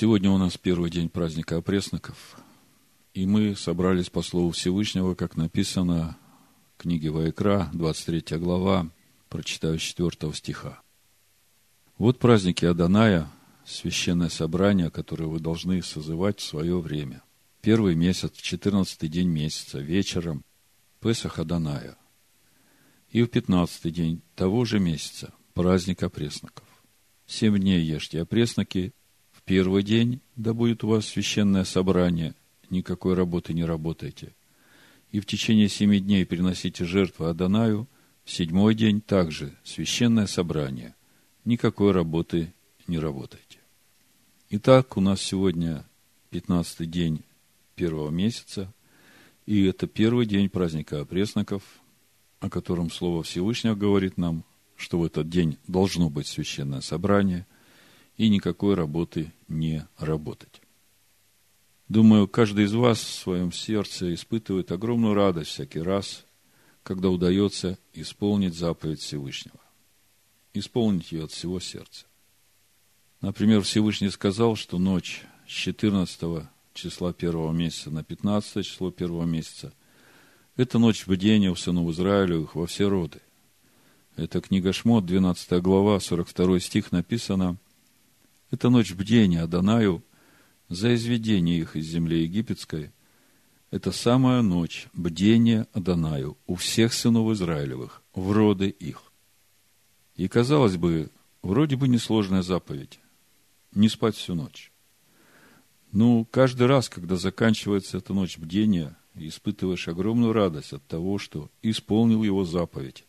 Сегодня у нас первый день праздника опресноков, и мы собрались по Слову Всевышнего, как написано в книге Ваикра, 23 глава, прочитаю 4 стиха. Вот праздники Аданая, священное собрание, которое вы должны созывать в свое время. Первый месяц, 14 день месяца, вечером, Песах Аданая. И в 15 день того же месяца, праздник опресноков. Семь дней ешьте опресноки, первый день, да будет у вас священное собрание, никакой работы не работайте. И в течение семи дней приносите жертвы Адонаю, в седьмой день также священное собрание, никакой работы не работайте. Итак, у нас сегодня пятнадцатый день первого месяца, и это первый день праздника опресноков, о котором Слово Всевышнего говорит нам, что в этот день должно быть священное собрание и никакой работы не работать. Думаю, каждый из вас в своем сердце испытывает огромную радость всякий раз, когда удается исполнить заповедь Всевышнего. Исполнить ее от всего сердца. Например, Всевышний сказал, что ночь с 14 числа первого месяца на 15 число первого месяца – это ночь бдения у сынов Израилевых во все роды. Это книга Шмот, 12 глава, 42 стих написано. Это ночь бдения Адонаю за изведение их из земли египетской. Это самая ночь бдения Адонаю у всех сынов Израилевых, в роды их. И, казалось бы, вроде бы несложная заповедь. Не спать всю ночь. Ну, каждый раз, когда заканчивается эта ночь бдения, испытываешь огромную радость от того, что исполнил его заповедь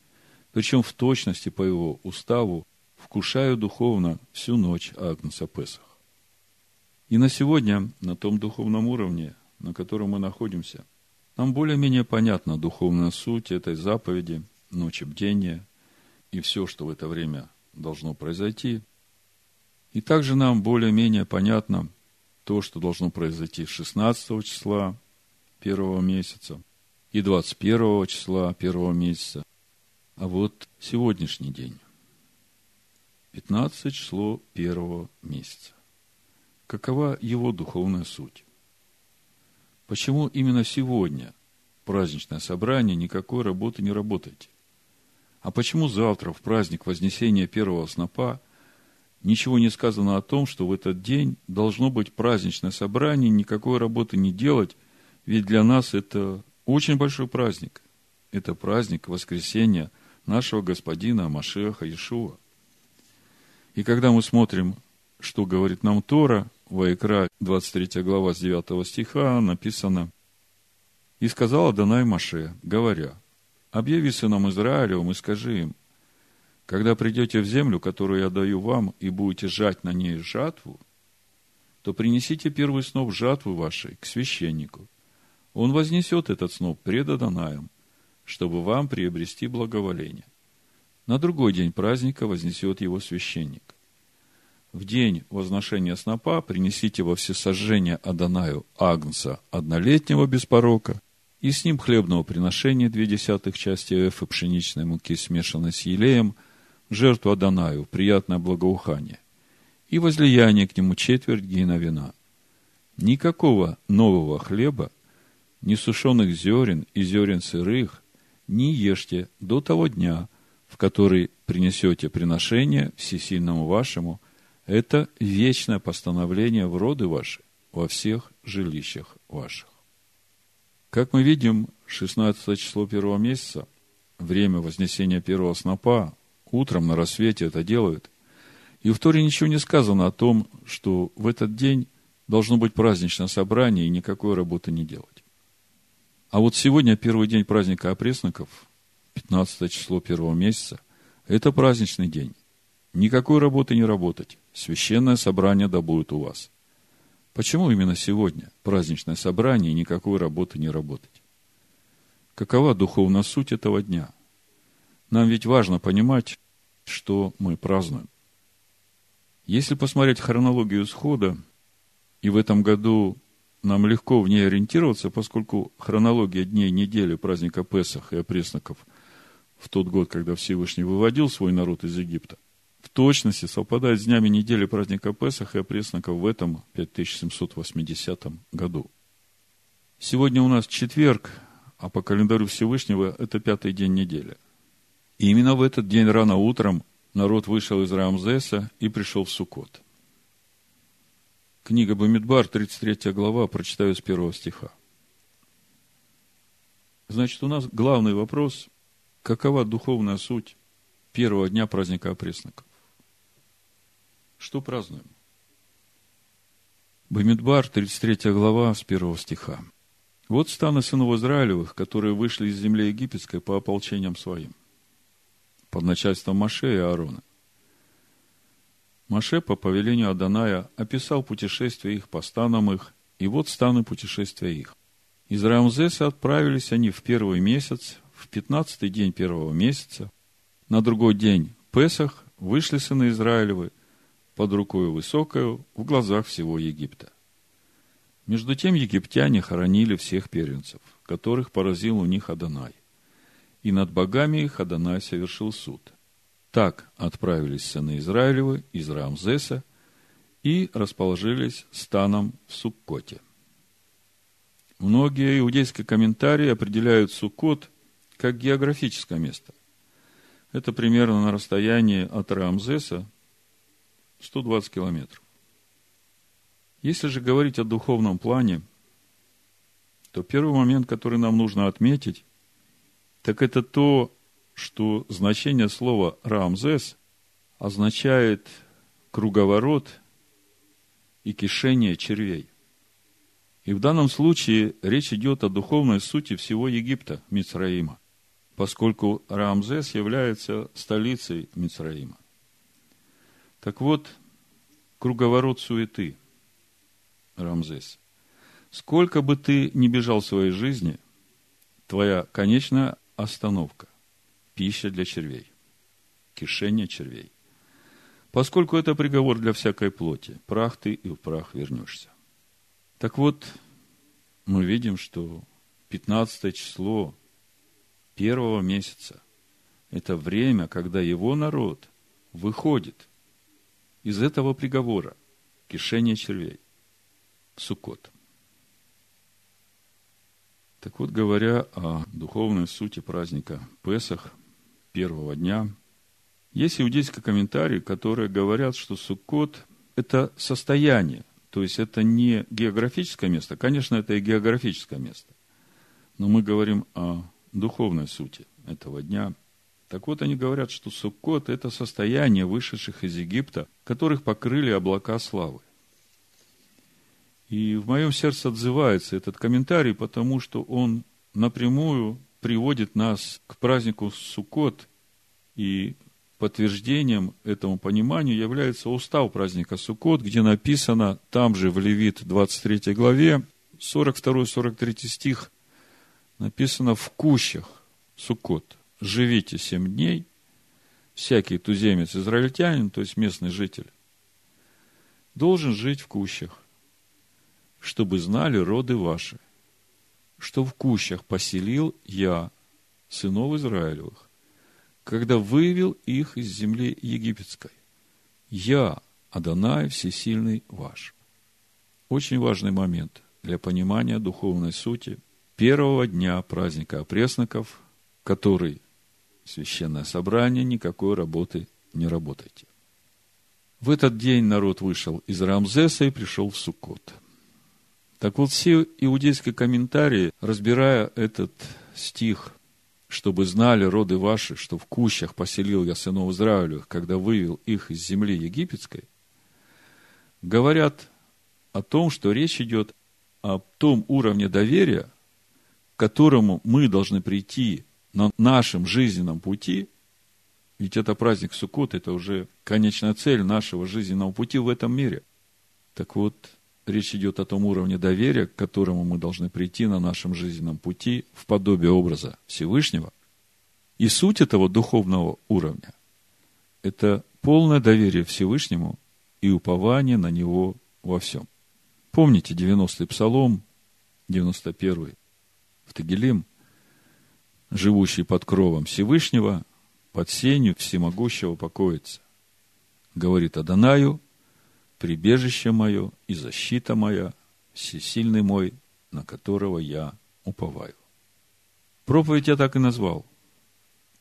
причем в точности по его уставу, вкушаю духовно всю ночь Агнца Песах. И на сегодня, на том духовном уровне, на котором мы находимся, нам более-менее понятна духовная суть этой заповеди, ночи бдения и все, что в это время должно произойти. И также нам более-менее понятно то, что должно произойти 16 числа первого месяца и 21 числа первого месяца, а вот сегодняшний день, 15 число первого месяца. Какова его духовная суть? Почему именно сегодня праздничное собрание, никакой работы не работаете? А почему завтра, в праздник Вознесения первого снопа, ничего не сказано о том, что в этот день должно быть праздничное собрание, никакой работы не делать, ведь для нас это очень большой праздник. Это праздник воскресения – нашего господина Машеха Иешуа. И когда мы смотрим, что говорит нам Тора, Ваикра, 23 глава с 9 стиха, написано, «И сказал Адонай Маше, говоря, объяви сынам Израилевым и скажи им, когда придете в землю, которую я даю вам, и будете жать на ней жатву, то принесите первый сноп жатвы вашей к священнику. Он вознесет этот сноп пред Адонаем – чтобы вам приобрести благоволение. На другой день праздника вознесет его священник. В день возношения снопа принесите во всесожжение Адонаю Агнца однолетнего без порока, и с ним хлебного приношения две десятых части эфы пшеничной муки, смешанной с елеем, жертву Адонаю, приятное благоухание, и возлияние к нему четверть гейна вина. Никакого нового хлеба, ни сушеных зерен и зерен сырых, не ешьте до того дня, в который принесете приношение всесильному вашему. Это вечное постановление в роды ваши во всех жилищах ваших. Как мы видим, 16 число первого месяца, время вознесения первого снопа, утром на рассвете это делают. И в Торе ничего не сказано о том, что в этот день должно быть праздничное собрание и никакой работы не делать. А вот сегодня первый день праздника опресноков, 15 число первого месяца, это праздничный день. Никакой работы не работать. Священное собрание да будет у вас. Почему именно сегодня праздничное собрание и никакой работы не работать? Какова духовная суть этого дня? Нам ведь важно понимать, что мы празднуем. Если посмотреть хронологию схода, и в этом году нам легко в ней ориентироваться, поскольку хронология дней недели праздника Песах и опресноков в тот год, когда Всевышний выводил свой народ из Египта, в точности совпадает с днями недели праздника Песах и опресноков в этом 5780 году. Сегодня у нас четверг, а по календарю Всевышнего это пятый день недели. И именно в этот день рано утром народ вышел из Рамзеса и пришел в Суккот. Книга Бамидбар, 33 глава, прочитаю с первого стиха. Значит, у нас главный вопрос, какова духовная суть первого дня праздника опресноков? Что празднуем? Бамидбар, 33 глава, с первого стиха. Вот станы сынов Израилевых, которые вышли из земли египетской по ополчениям своим, под начальством Маше и Аарона. Маше по повелению Аданая описал путешествие их по станам их, и вот станы путешествия их. Из Рамзеса отправились они в первый месяц, пятнадцатый день первого месяца. На другой день Песах вышли сыны Израилевы под рукою высокою в глазах всего Египта. Между тем египтяне хоронили всех первенцев, которых поразил у них Адонай. И над богами их Адонай совершил суд. Так отправились сыны Израилевы из Рамзеса и расположились станом в Суккоте. Многие иудейские комментарии определяют Суккот как географическое место. Это примерно на расстоянии от Рамзеса 120 километров. Если же говорить о духовном плане, то первый момент, который нам нужно отметить, так это то, что значение слова «рамзес» означает круговорот и кишение червей. И в данном случае речь идет о духовной сути всего Египта, Мицраима, поскольку Рамзес является столицей Мицраима. Так вот, круговорот суеты – Рамзес. Сколько бы ты ни бежал в своей жизни, твоя конечная остановка – пища для червей, кишение червей. Поскольку это приговор для всякой плоти, прах ты и в прах вернешься. Так вот, мы видим, что 15 число первого месяца – это время, когда его народ выходит из этого приговора – кишения червей. Суккот. Так вот, говоря о духовной сути праздника Песах, первого дня, есть иудейские комментарии, которые говорят, что Суккот – это состояние, то есть это не географическое место. Конечно, это и географическое место. Но мы говорим о духовной сути этого дня. Так вот, они говорят, что Суккот – это состояние вышедших из Египта, которых покрыли облака славы. И в моем сердце отзывается этот комментарий, потому что он напрямую приводит нас к празднику Суккот, и подтверждением этому пониманию является устав праздника Суккот, где написано там же в Левит 23 главе, 42-43 стих, написано в кущах Суккот. Живите семь дней, всякий туземец, израильтянин, то есть местный житель, должен жить в кущах чтобы знали роды ваши, что в кущах поселил я, сынов Израилевых, когда вывел их из земли египетской. Я, Адонай, всесильный ваш. Очень важный момент для понимания духовной сути первого дня праздника опресноков, который священное собрание, никакой работы не работайте. В этот день народ вышел из Рамзеса и пришел в Суккот. Так вот, все иудейские комментарии, разбирая этот стих, чтобы знали роды ваши, что в кущах поселил я сынов Израилевых, когда вывел их из земли египетской, говорят о том, что речь идет о том уровне доверия, которому мы должны прийти на нашем жизненном пути, ведь это праздник Суккот, это уже конечная цель нашего жизненного пути в этом мире. Так вот, речь идет о том уровне доверия, к которому мы должны прийти на нашем жизненном пути в подобие образа Всевышнего. И суть этого духовного уровня – это полное доверие Всевышнему и упование на Него во всем. Помните 90-й псалом, 91-й в Тагилим, живущий под кровом Всевышнего, под сенью всемогущего покоится. говорит Адонаю, прибежище мое и защита моя, всесильный мой, на которого я уповаю. Проповедь я так и назвал.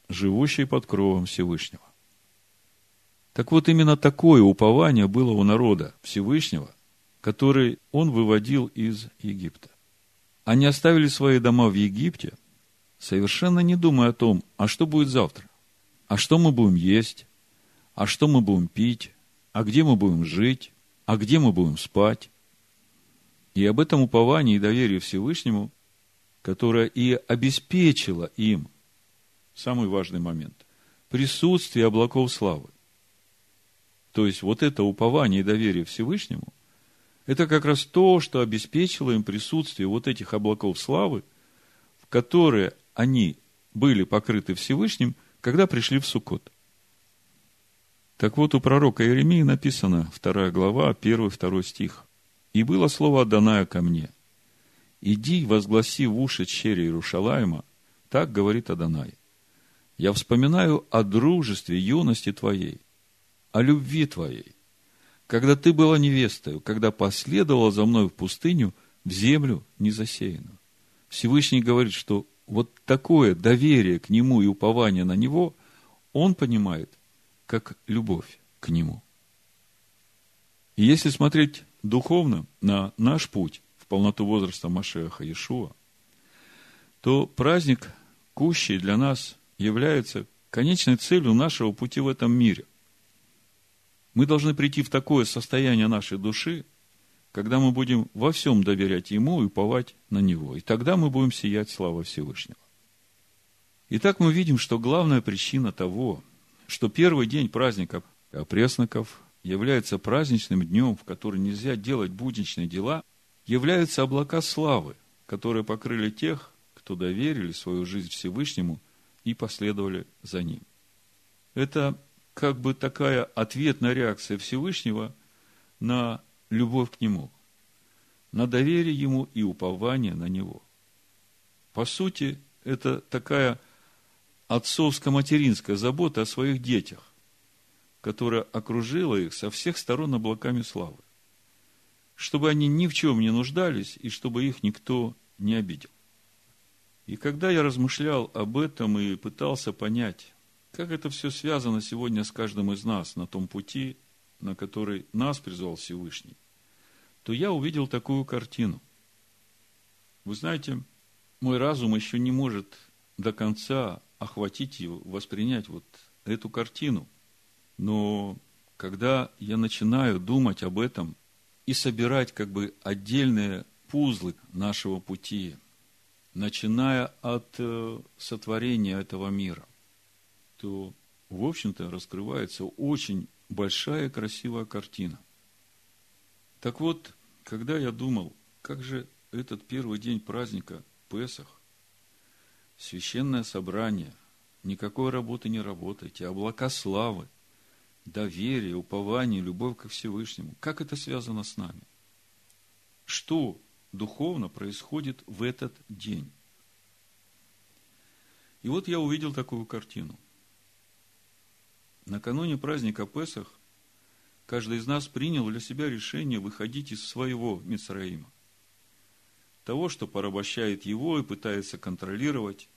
Живущий под кровом Всевышнего. Так вот, именно такое упование было у народа Всевышнего, который он выводил из Египта. Они оставили свои дома в Египте, совершенно не думая о том, а что будет завтра, а что мы будем есть, а что мы будем пить, а где мы будем жить, а где мы будем спать. И об этом уповании и доверии Всевышнему, которое и обеспечило им самый важный момент – присутствие облаков славы. То есть, вот это упование и доверие Всевышнему – это как раз то, что обеспечило им присутствие вот этих облаков славы, в которые они были покрыты Всевышним, когда пришли в Суккот. Так вот, у пророка Иеремии написано, вторая глава, первый, второй стих. «И было слово Даная ко мне. Иди, возгласи в уши чере Иерушалаема, так говорит Адонай. Я вспоминаю о дружестве юности твоей, о любви твоей, когда ты была невестой, когда последовала за мной в пустыню, в землю незасеянную. Всевышний говорит, что вот такое доверие к Нему и упование на Него он понимает как любовь к Нему. И если смотреть духовно на наш путь в полноту возраста Машеха Иешуа, то праздник Кущей для нас является конечной целью нашего пути в этом мире. Мы должны прийти в такое состояние нашей души, когда мы будем во всем доверять Ему и уповать на Него. И тогда мы будем сиять слава Всевышнего. Итак, мы видим, что главная причина того, что первый день праздника опресноков является праздничным днем, в который нельзя делать будничные дела, являются облака славы, которые покрыли тех, кто доверили свою жизнь Всевышнему и последовали за ним. Это как бы такая ответная реакция Всевышнего на любовь к Нему, на доверие Ему и упование на Него. По сути, это такая отцовско-материнская забота о своих детях, которая окружила их со всех сторон облаками славы, чтобы они ни в чем не нуждались и чтобы их никто не обидел. И когда я размышлял об этом и пытался понять, как это все связано сегодня с каждым из нас на том пути, на который нас призвал Всевышний, то я увидел такую картину. Вы знаете, мой разум еще не может до конца охватить и воспринять вот эту картину. Но когда я начинаю думать об этом и собирать как бы отдельные пузлы нашего пути, начиная от э, сотворения этого мира, то, в общем-то, раскрывается очень большая красивая картина. Так вот, когда я думал, как же этот первый день праздника Песах, священное собрание, никакой работы не работаете, облака славы, доверие, упование, любовь ко Всевышнему, как это связано с нами? Что духовно происходит в этот день? И вот я увидел такую картину – Накануне праздника Песах каждый из нас принял для себя решение выходить из своего Мицраима. Того, что порабощает его и пытается контролировать,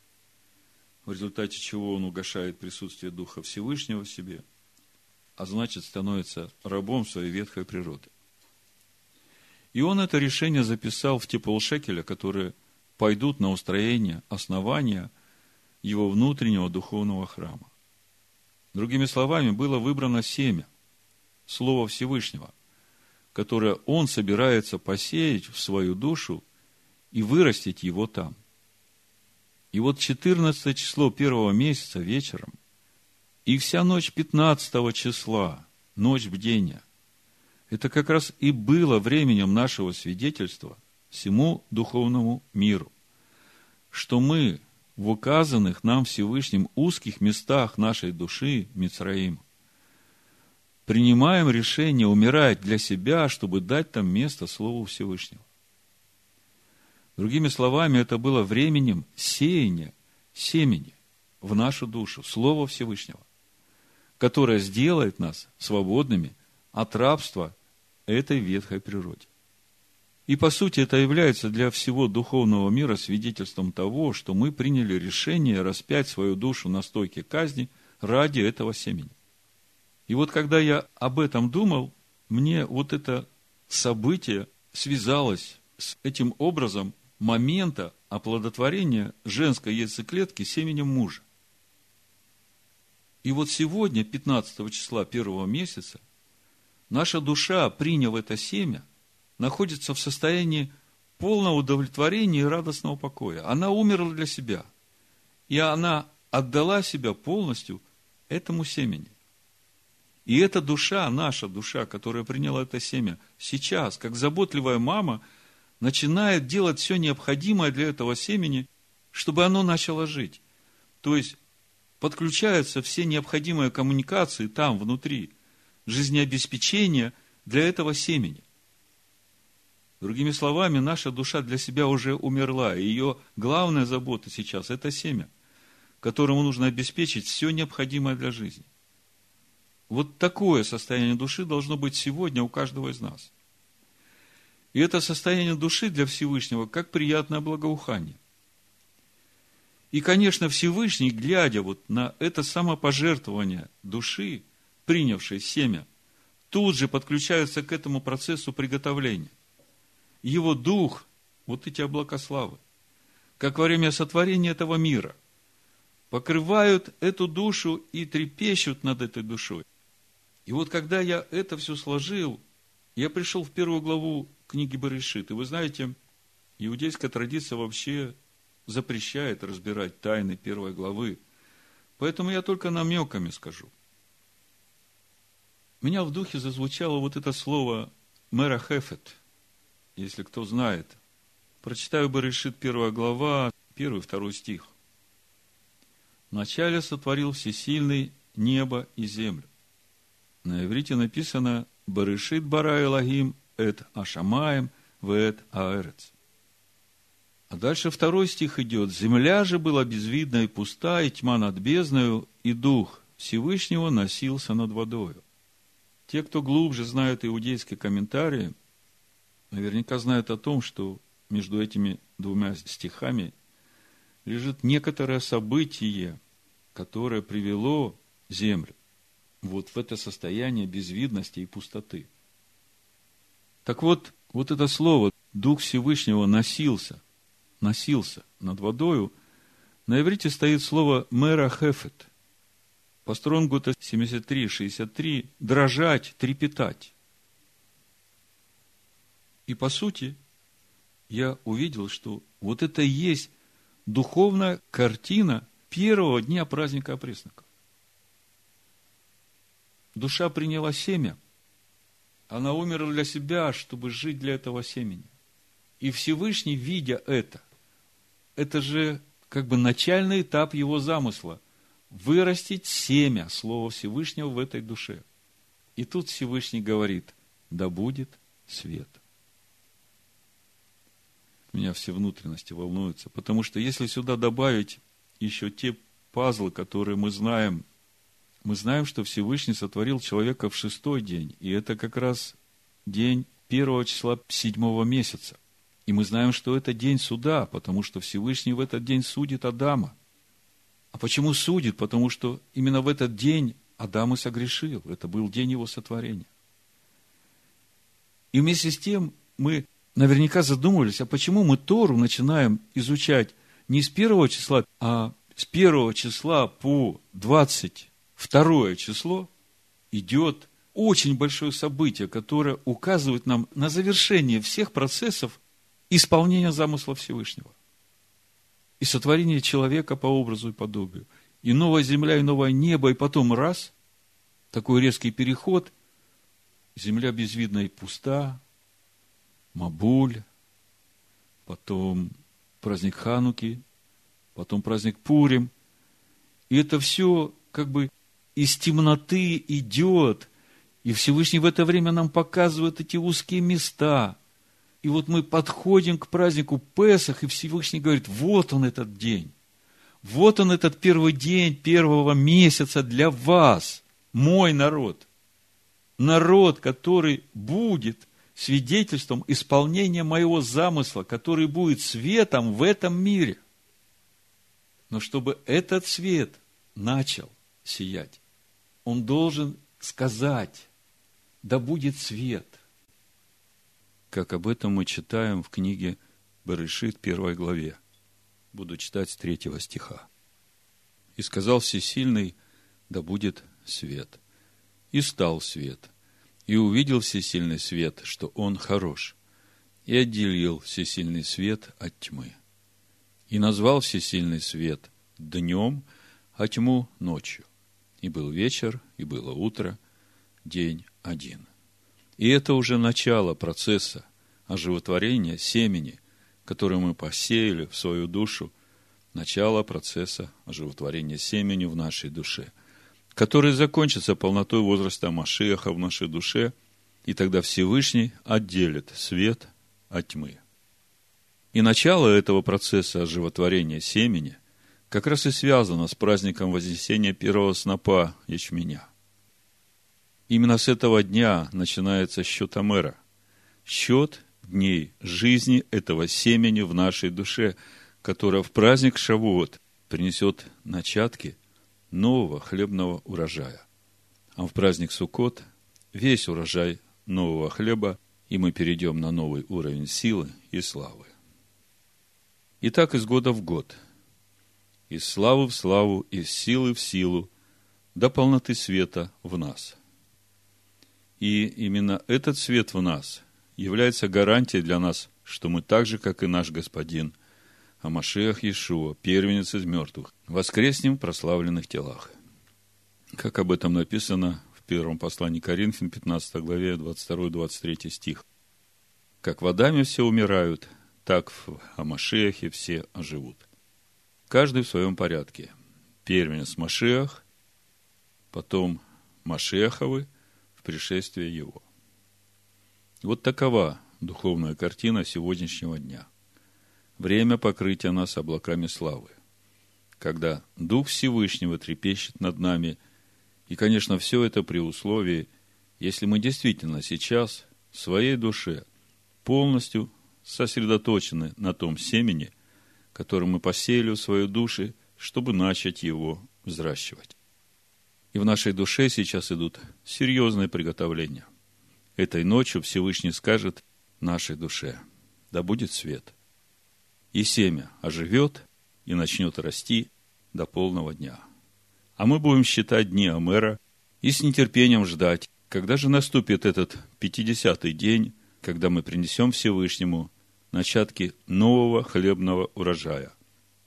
в результате чего он угошает присутствие Духа Всевышнего в себе, а значит становится рабом своей ветхой природы. И он это решение записал в те полшекеля, которые пойдут на устроение основания его внутреннего духовного храма. Другими словами, было выбрано семя, Слово Всевышнего, которое он собирается посеять в свою душу и вырастить его там. И вот 14 число первого месяца вечером и вся ночь 15 числа, ночь бдения, это как раз и было временем нашего свидетельства всему духовному миру, что мы в указанных нам Всевышним узких местах нашей души, Мицраим, принимаем решение умирать для себя, чтобы дать там место Слову Всевышнего. Другими словами, это было временем сеяния семени в нашу душу, Слова Всевышнего, которая сделает нас свободными от рабства этой ветхой природе. И по сути это является для всего духовного мира свидетельством того, что мы приняли решение распять свою душу на стойке казни ради этого семени. И вот когда я об этом думал, мне вот это событие связалось с этим образом момента оплодотворения женской яйцеклетки семенем мужа. И вот сегодня, 15 числа первого месяца, наша душа, приняв это семя, находится в состоянии полного удовлетворения и радостного покоя. Она умерла для себя. И она отдала себя полностью этому семени. И эта душа, наша душа, которая приняла это семя, сейчас, как заботливая мама, начинает делать все необходимое для этого семени, чтобы оно начало жить. То есть, подключаются все необходимые коммуникации там, внутри, жизнеобеспечение для этого семени. Другими словами, наша душа для себя уже умерла, и ее главная забота сейчас – это семя, которому нужно обеспечить все необходимое для жизни. Вот такое состояние души должно быть сегодня у каждого из нас. И это состояние души для Всевышнего как приятное благоухание. И, конечно, Всевышний, глядя вот на это самопожертвование души, принявшей семя, тут же подключается к этому процессу приготовления. Его дух, вот эти облака славы, как во время сотворения этого мира, покрывают эту душу и трепещут над этой душой. И вот когда я это все сложил, я пришел в первую главу книги Барышит. И вы знаете, иудейская традиция вообще запрещает разбирать тайны первой главы. Поэтому я только намеками скажу. Меня в духе зазвучало вот это слово мэра Хефет, если кто знает. Прочитаю Барышит первая глава, первый, второй стих. Вначале сотворил всесильный небо и землю. На иврите написано «Барышит бара Элагим эт ашамаем вет аэрец». А дальше второй стих идет. «Земля же была безвидна и пуста, и тьма над бездною, и дух Всевышнего носился над водою». Те, кто глубже знают иудейские комментарии, наверняка знают о том, что между этими двумя стихами лежит некоторое событие, которое привело землю вот в это состояние безвидности и пустоты. Так вот, вот это слово «Дух Всевышнего носился», носился над водою, на иврите стоит слово «мэра хефет». По стронгу это 73-63 «дрожать», «трепетать». И по сути, я увидел, что вот это и есть духовная картина первого дня праздника опресноков душа приняла семя, она умерла для себя, чтобы жить для этого семени. И Всевышний, видя это, это же как бы начальный этап его замысла – вырастить семя Слова Всевышнего в этой душе. И тут Всевышний говорит, да будет свет. Меня все внутренности волнуются, потому что если сюда добавить еще те пазлы, которые мы знаем мы знаем, что Всевышний сотворил человека в шестой день, и это как раз день первого числа седьмого месяца. И мы знаем, что это день суда, потому что Всевышний в этот день судит Адама. А почему судит? Потому что именно в этот день Адам и согрешил. Это был день его сотворения. И вместе с тем мы наверняка задумывались, а почему мы Тору начинаем изучать не с первого числа, а с первого числа по 20 второе число идет очень большое событие, которое указывает нам на завершение всех процессов исполнения замысла Всевышнего. И сотворение человека по образу и подобию. И новая земля, и новое небо, и потом раз, такой резкий переход, земля безвидна и пуста, Мабуль, потом праздник Хануки, потом праздник Пурим. И это все как бы из темноты идет, и Всевышний в это время нам показывает эти узкие места. И вот мы подходим к празднику Песах, и Всевышний говорит, вот он этот день. Вот он этот первый день первого месяца для вас. мой народ. Народ, который будет свидетельством исполнения моего замысла, который будет светом в этом мире. Но чтобы этот свет начал сиять, он должен сказать, да будет свет. Как об этом мы читаем в книге Берешит, первой главе. Буду читать с третьего стиха. «И сказал Всесильный, да будет свет. И стал свет. И увидел Всесильный свет, что он хорош. И отделил Всесильный свет от тьмы. И назвал Всесильный свет днем, а тьму ночью. И был вечер, и было утро, день один. И это уже начало процесса оживотворения семени, которое мы посеяли в свою душу, начало процесса оживотворения семени в нашей душе, который закончится полнотой возраста Машеха в нашей душе, и тогда Всевышний отделит свет от тьмы. И начало этого процесса оживотворения семени как раз и связано с праздником Вознесения первого снопа ячменя. Именно с этого дня начинается счет Амера. Счет дней жизни этого семени в нашей душе, которое в праздник Шавуот принесет начатки нового хлебного урожая. А в праздник Суккот весь урожай нового хлеба, и мы перейдем на новый уровень силы и славы. И так из года в год – из славы в славу, из силы в силу, до полноты света в нас. И именно этот свет в нас является гарантией для нас, что мы так же, как и наш Господин, Амашех Иешуа, первенец из мертвых, воскреснем в прославленных телах. Как об этом написано в первом послании Коринфян, 15 главе, 22-23 стих. Как в Адаме все умирают, так в Амашехе все оживут – Каждый в своем порядке. Первенец Машех, потом Машеховы в пришествии его. Вот такова духовная картина сегодняшнего дня. Время покрытия нас облаками славы. Когда Дух Всевышнего трепещет над нами, и, конечно, все это при условии, если мы действительно сейчас в своей душе полностью сосредоточены на том семени – который мы посеяли в свою душу, чтобы начать его взращивать. И в нашей душе сейчас идут серьезные приготовления. Этой ночью Всевышний скажет нашей душе, да будет свет. И семя оживет и начнет расти до полного дня. А мы будем считать дни Амера и с нетерпением ждать, когда же наступит этот пятидесятый день, когда мы принесем Всевышнему начатки нового хлебного урожая,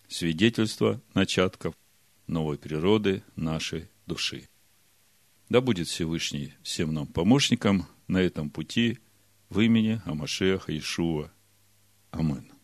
свидетельство начатков новой природы нашей души. Да будет Всевышний всем нам помощником на этом пути в имени Амашеха Ишуа. Амин.